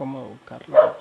cómo educarlos.